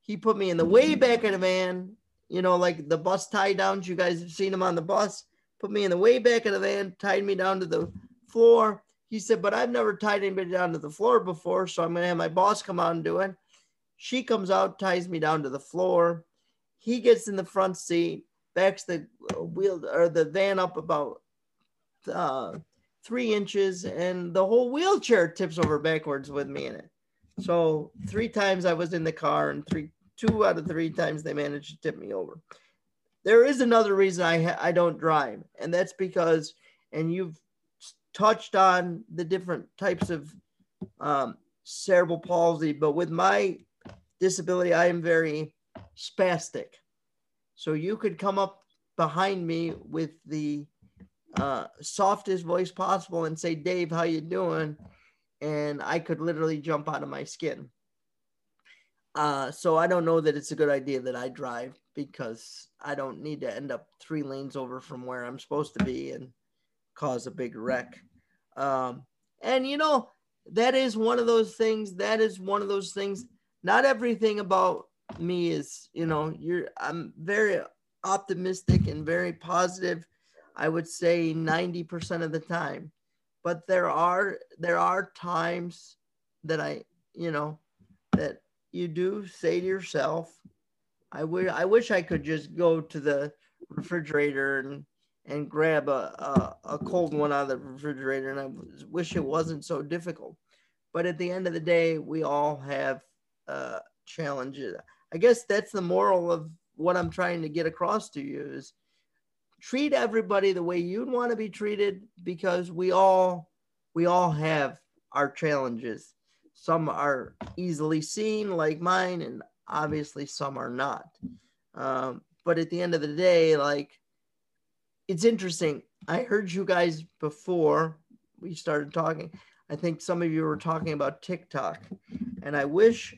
He put me in the way back of the van, you know, like the bus tie downs. You guys have seen them on the bus put me in the way back of the van, tied me down to the floor. He said, but I've never tied anybody down to the floor before, so I'm going to have my boss come out and do it. She comes out, ties me down to the floor. He gets in the front seat, backs the wheel or the van up about uh, three inches, and the whole wheelchair tips over backwards with me in it. So three times I was in the car, and three, two out of three times they managed to tip me over there is another reason I I don't drive, and that's because, and you've touched on the different types of um, cerebral palsy, but with my disability, I am very spastic. So you could come up behind me with the uh, softest voice possible and say, "Dave, how you doing?" And I could literally jump out of my skin. Uh, so I don't know that it's a good idea that I drive because I don't need to end up three lanes over from where I'm supposed to be and cause a big wreck. Um, and you know, that is one of those things. That is one of those things. Not everything about me is, you know, you're. I'm very optimistic and very positive. I would say 90% of the time. But there are there are times that I, you know, that you do say to yourself, I would I wish I could just go to the refrigerator and and grab a, a, a cold one out of the refrigerator and I wish it wasn't so difficult. But at the end of the day, we all have uh, challenges. I guess that's the moral of what I'm trying to get across to you is treat everybody the way you'd want to be treated because we all we all have our challenges some are easily seen, like mine, and obviously some are not. Um, but at the end of the day, like it's interesting. I heard you guys before we started talking. I think some of you were talking about TikTok, and I wish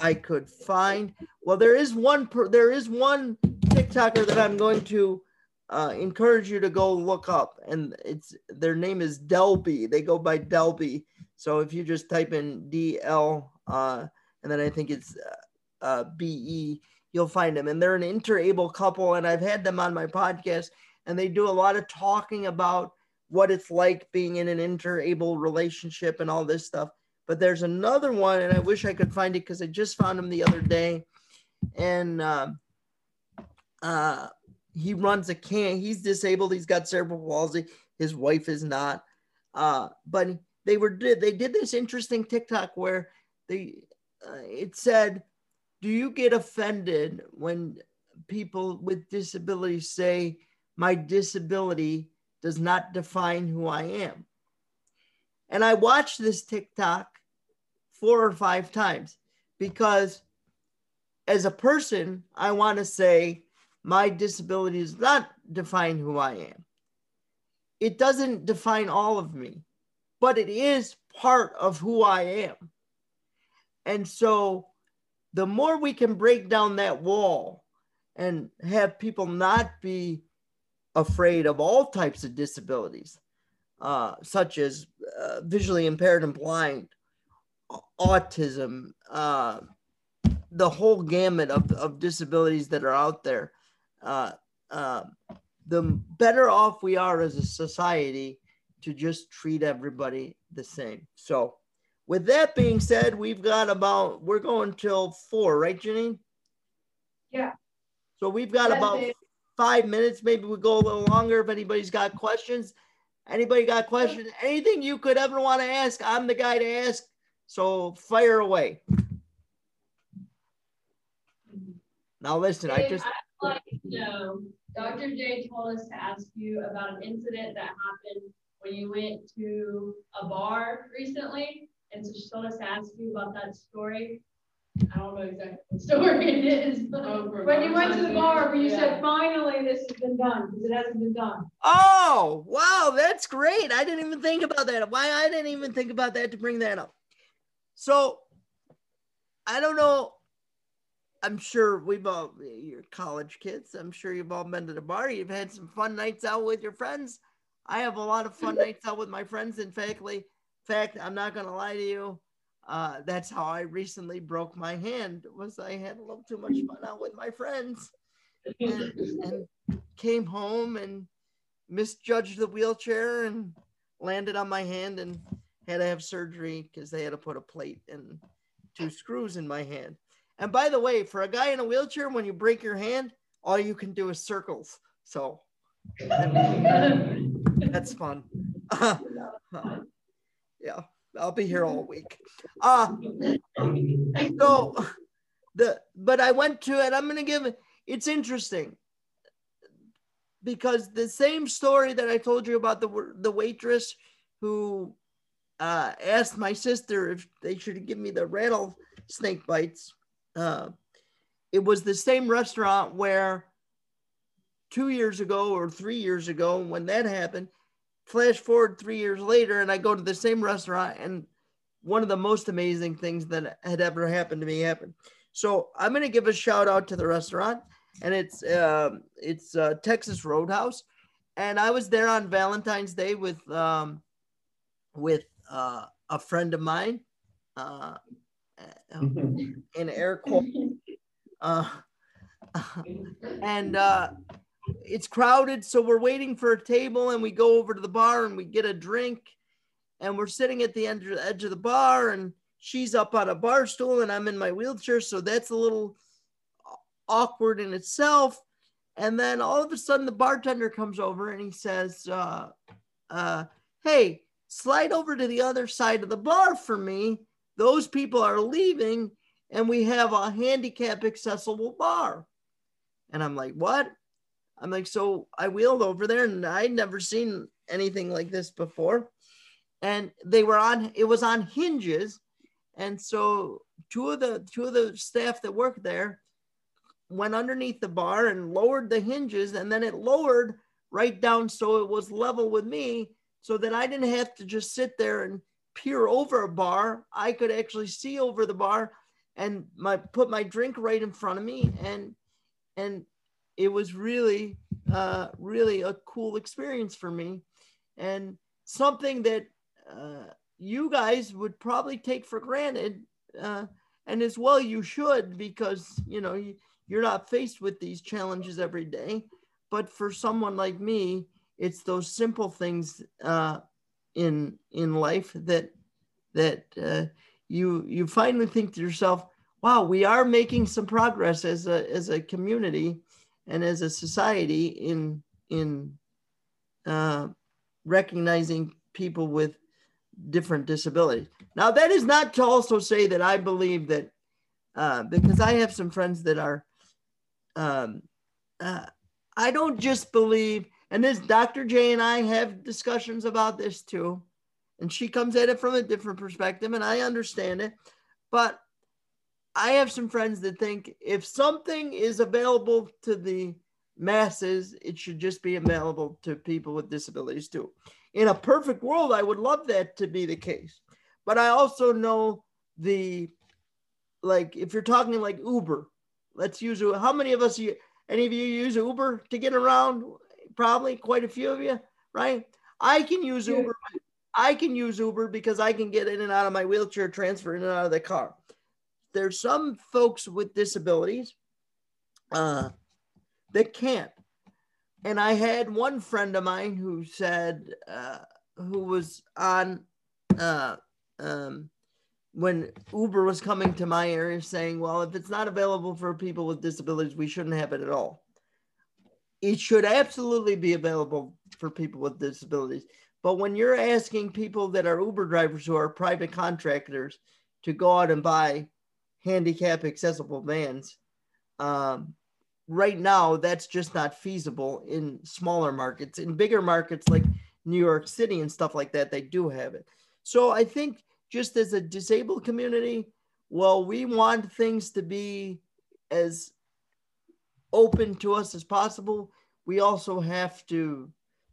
I could find. Well, there is one. Per, there is one TikToker that I'm going to uh, encourage you to go look up, and it's their name is Delby. They go by Delby, so if you just type in DL uh, and then I think it's uh, uh BE, you'll find them. And they're an interable couple, and I've had them on my podcast, and they do a lot of talking about what it's like being in an interable relationship and all this stuff. But there's another one, and I wish I could find it because I just found him the other day, and uh, uh, he runs a can. He's disabled. He's got cerebral palsy. His wife is not. Uh, but they were they did this interesting TikTok where they uh, it said, "Do you get offended when people with disabilities say my disability does not define who I am?" And I watched this TikTok four or five times because as a person, I want to say my disability does not define who I am. It doesn't define all of me but it is part of who I am. And so the more we can break down that wall and have people not be afraid of all types of disabilities, uh, such as uh, visually impaired and blind, autism, uh, the whole gamut of, of disabilities that are out there. Uh, uh, the better off we are as a society to just treat everybody the same. So, with that being said, we've got about, we're going till four, right, Janine? Yeah. So, we've got That's about it. five minutes. Maybe we'll go a little longer if anybody's got questions. Anybody got questions? Anything you could ever want to ask, I'm the guy to ask. So, fire away. Now, listen, I just, I'd like to know, Dr. J told us to ask you about an incident that happened when you went to a bar recently. And so she told us to ask you about that story. I don't know exactly what story it is, but. When you went to the bar, where you Yeah. said, finally, this has been done, because it hasn't been done. Oh, wow, that's great. I didn't even think about that. Why I didn't even think about that to bring that up. So I don't know. I'm sure we've all you're college kids. I'm sure you've all been to the bar. You've had some fun nights out with your friends. I have a lot of fun nights out with my friends. In fact, in fact, I'm not gonna lie to you. Uh, that's how I recently broke my hand. Was I had a little too much fun out with my friends and, and came home and misjudged the wheelchair and landed on my hand and had to have surgery because they had to put a plate and two screws in my hand. And by the way, for a guy in a wheelchair, when you break your hand, all you can do is circles. So that's fun. yeah, I'll be here all week. Uh, so the but I went to it. I'm gonna give it's interesting because the same story that I told you about the the waitress who uh, asked my sister if they should give me the rattlesnake bites. Uh, it was the same restaurant where two years ago or three years ago when that happened. Flash forward three years later, and I go to the same restaurant, and one of the most amazing things that had ever happened to me happened. So I'm going to give a shout out to the restaurant, and it's um, it's uh, Texas Roadhouse, and I was there on Valentine's Day with um, with uh, a friend of mine, uh, in air quotes, uh, and uh, it's crowded, so we're waiting for a table, and we go over to the bar and we get a drink, and we're sitting at the end edge of the bar, and she's up on a bar stool, and I'm in my wheelchair, so that's a little awkward in itself. And then all of a sudden, the bartender comes over and he says, uh, uh, "Hey, slide over to the other side of the bar for me. Those people are leaving, and we have a handicap accessible bar." And I'm like, "What?" I'm like, so I wheeled over there, and I'd never seen anything like this before. And they were on; it was on hinges, and so two of the two of the staff that worked there went underneath the bar and lowered the hinges and then it lowered right down so it was level with me so that I didn't have to just sit there and peer over a bar. I could actually see over the bar and my put my drink right in front of me and and it was really uh really a cool experience for me and something that uh you guys would probably take for granted uh and as well you should because you know you, you're not faced with these challenges every day but for someone like me it's those simple things uh, in in life that that uh, you you finally think to yourself wow we are making some progress as a as a community and as a society in in uh, recognizing people with different disabilities. Now that is not to also say that i believe that uh, because i have some friends that are um, uh, I don't just believe, and this Dr. J and I have discussions about this too, and she comes at it from a different perspective, and I understand it. But I have some friends that think if something is available to the masses, it should just be available to people with disabilities too. In a perfect world, I would love that to be the case. But I also know the, like, if you're talking like Uber, let's use how many of us any of you use uber to get around probably quite a few of you, right? I can use. Uber. I can use Uber because I can get in and out of my wheelchair, transfer in and out of the car. There's some folks with disabilities uh, that can't. And I had one friend of mine who said, uh, who was on, uh, um, when Uber was coming to my area saying, well, if it's not available for people with disabilities, we shouldn't have it at all. It should absolutely be available for people with disabilities. But when you're asking people that are Uber drivers who are private contractors to go out and buy handicap accessible vans, um, right now that's just not feasible in smaller markets. In bigger markets like New York City and stuff like that, they do have it. So I think just as a disabled community, well, we want things to be as open to us as possible. We also have to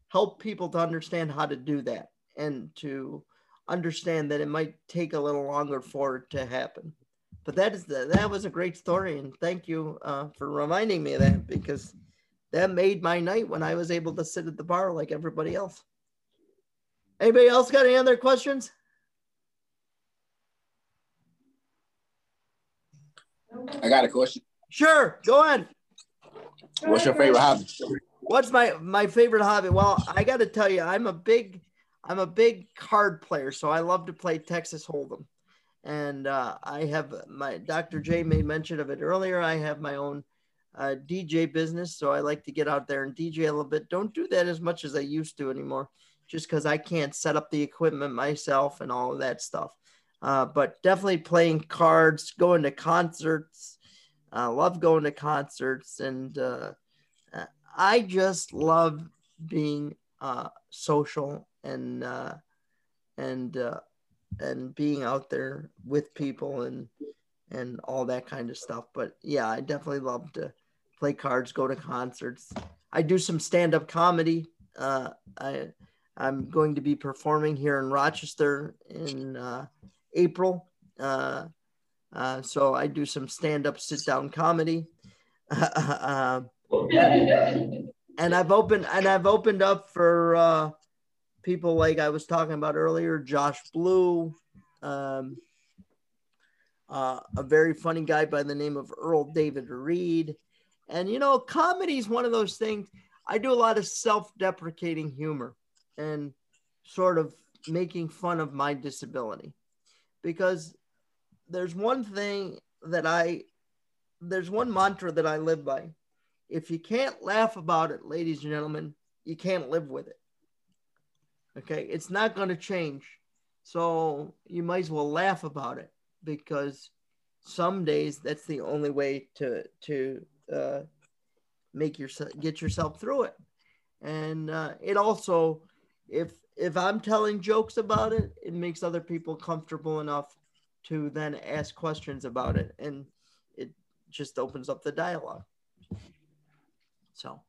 help people to understand how to do that and to understand that it might take a little longer for it to happen. But that is the, that was a great story, and thank you uh, for reminding me of that because that made my night when I was able to sit at the bar like everybody else. Anybody else got any other questions? I got a question. Sure, go ahead. What's your favorite hobby? What's my my favorite hobby? Well, I got to tell you, I'm a big I'm a big card player, so I love to play Texas Hold'em. And uh, I have my Dr. J made mention of it earlier. I have my own uh, DJ business, so I like to get out there and DJ a little bit. Don't do that as much as I used to anymore, just because I can't set up the equipment myself and all of that stuff. Uh, but definitely playing cards, going to concerts. I love going to concerts, and uh, I just love being uh, social and uh, and uh, and being out there with people and and all that kind of stuff. But yeah, I definitely love to play cards, go to concerts. I do some stand up comedy. Uh, I I'm going to be performing here in Rochester in uh, April. Uh, uh, so I do some stand up, sit down comedy. uh, and I've opened and I've opened up for uh, people like I was talking about earlier, Josh Blue, um, uh, a very funny guy by the name of Earl David Reed, and you know, comedy is one of those things. I do a lot of self-deprecating humor and sort of making fun of my disability because there's one thing that I there's one mantra that I live by. If you can't laugh about it, ladies and gentlemen, you can't live with it. Okay, it's not going to change. So you might as well laugh about it because some days that's the only way to to uh, make yourself get yourself through it. And uh, it also, if if I'm telling jokes about it, it makes other people comfortable enough to then ask questions about it, and it just opens up the dialogue. So.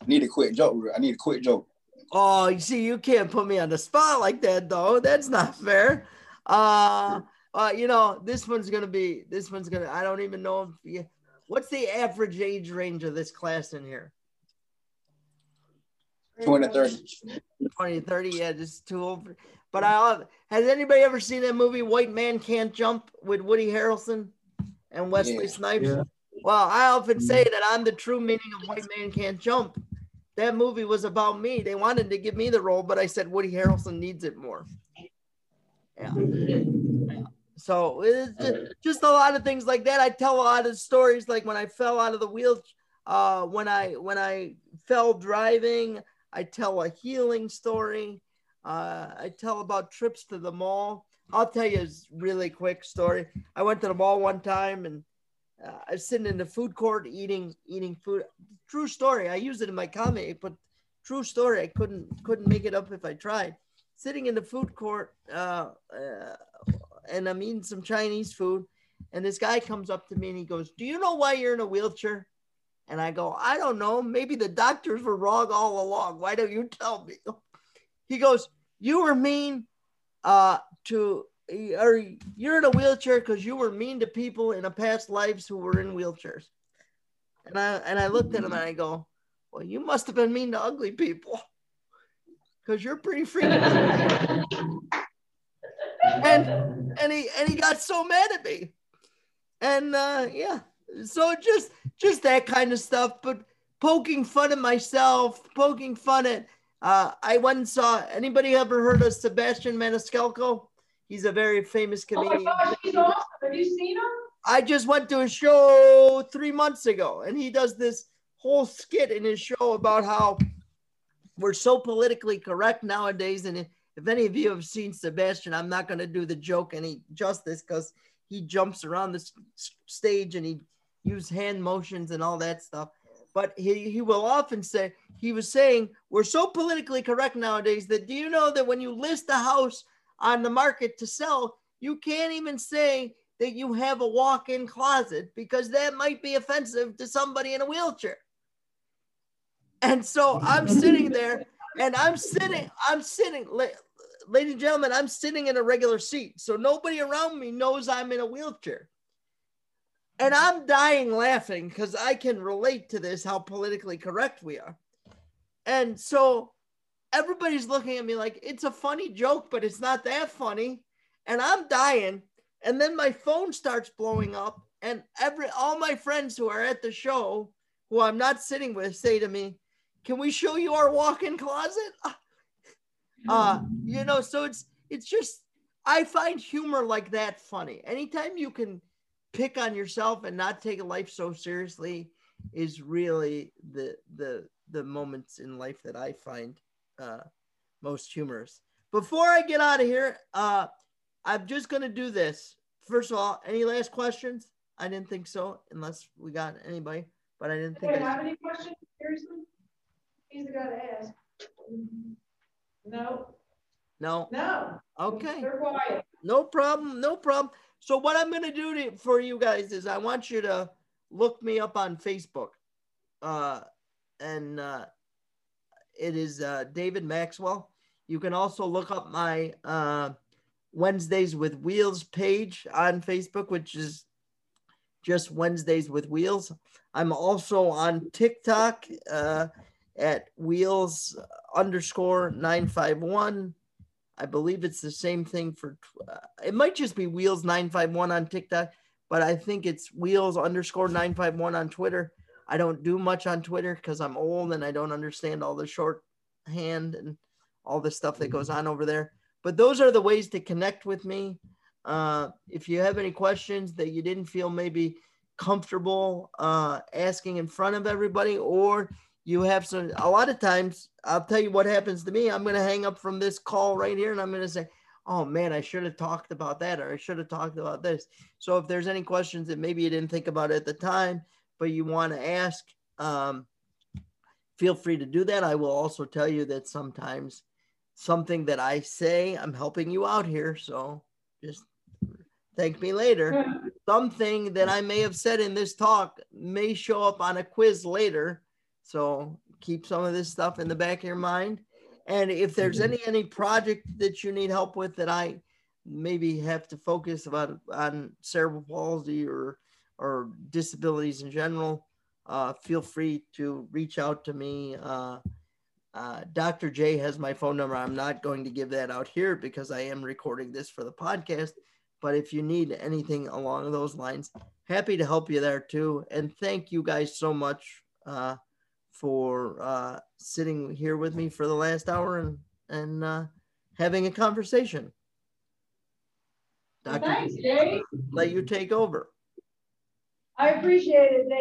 I need a quick joke. I need a quick joke. Oh, you see, you can't put me on the spot like that, though. That's not fair. Uh, uh, you know, this one's gonna be. This one's gonna. I don't even know if. You, what's the average age range of this class in here? 20 30. 20, 30. Yeah, just too old. For, but I has anybody ever seen that movie White Man Can't Jump with Woody Harrelson and Wesley Yeah. Snipes? Yeah. Well, I often say that I'm the true meaning of White Man Can't Jump. That movie was about me. They wanted to give me the role, but I said Woody Harrelson needs it more. Yeah. Yeah. So it's just, just a lot of things like that. I tell a lot of stories, like when I fell out of the wheel, uh, when I when I fell driving. I tell a healing story. Uh, I tell about trips to the mall. I'll tell you a really quick story. I went to the mall one time and uh, I was sitting in the food court eating eating food. True story. I use it in my comic, but true story. I couldn't couldn't make it up if I tried. Sitting in the food court, uh, uh, and I'm eating some Chinese food, and this guy comes up to me and he goes, "Do you know why you're in a wheelchair?" And I go, "I don't know. Maybe the doctors were wrong all along. Why don't you tell me?" He goes, "You were mean uh, to." Or you're in a wheelchair because you were mean to people in a past lives who were in wheelchairs. And I and I looked at him and I go, Well, you must have been mean to ugly people. Cause you're pretty freaking and and he and he got so mad at me. And uh yeah. So just just that kind of stuff, but poking fun at myself, poking fun at uh I went and saw anybody ever heard of Sebastian Maniscalco? He's a very famous comedian. Oh my gosh, he's awesome. Have you seen him? I just went to a show three months ago, and he does this whole skit in his show about how we're so politically correct nowadays. And if, if any of you have seen Sebastian, I'm not going to do the joke any justice because he jumps around the stage and he uses hand motions and all that stuff. But he, he will often say, he was saying, we're so politically correct nowadays that do you know that when you list a house on the market to sell, you can't even say that you have a walk-in closet because that might be offensive to somebody in a wheelchair. And so I'm sitting there and I'm sitting, I'm sitting, la- ladies and gentlemen, I'm sitting in a regular seat. So nobody around me knows I'm in a wheelchair. And I'm dying laughing because I can relate to this, how politically correct we are. And so everybody's looking at me like it's a funny joke, but it's not that funny. And I'm dying and then my phone starts blowing up and every all my friends who are at the show who i'm not sitting with say to me can we show you our walk-in closet uh you know so it's it's just i find humor like that funny anytime you can pick on yourself and not take life so seriously is really the the the moments in life that i find uh most humorous before i get out of here uh I'm just gonna do this. First of all, any last questions? I didn't think so, unless we got anybody, but I didn't Do think. you I, have any questions, seriously? He's the guy to ask. No, no. no. Okay. They're quiet. No problem. No problem. So what I'm gonna do to, for you guys is I want you to look me up on Facebook, uh, and uh, it is uh, David Maxwell. You can also look up my uh, Wednesdays with Wheels page on Facebook, which is just Wednesdays with Wheels. I'm also on TikTok uh, at Wheels underscore nine five one. I believe it's the same thing for. Uh, it might just be Wheels nine five one on TikTok, but I think it's Wheels underscore nine five one on Twitter. I don't do much on Twitter because I'm old and I don't understand all the shorthand and all the stuff that goes on over there. But those are the ways to connect with me. Uh, if you have any questions that you didn't feel maybe comfortable uh, asking in front of everybody, or you have some, a lot of times, I'll tell you what happens to me. I'm going to hang up from this call right here and I'm going to say, oh man, I should have talked about that or I should have talked about this. So if there's any questions that maybe you didn't think about at the time, but you want to ask, um, feel free to do that. I will also tell you that sometimes something that I say, I'm helping you out here. So just thank me later. Something that I may have said in this talk may show up on a quiz later. So keep some of this stuff in the back of your mind. And if there's any any project that you need help with that I maybe have to focus about on cerebral palsy or or disabilities in general, uh, feel free to reach out to me. Uh, uh, Dr. J has my phone number. I'm not going to give that out here because I am recording this for the podcast. But if you need anything along those lines, happy to help you there too. And thank you guys so much uh, for uh, sitting here with me for the last hour and and uh, having a conversation. Dr. Thanks, let you take over. I appreciate it, Dave.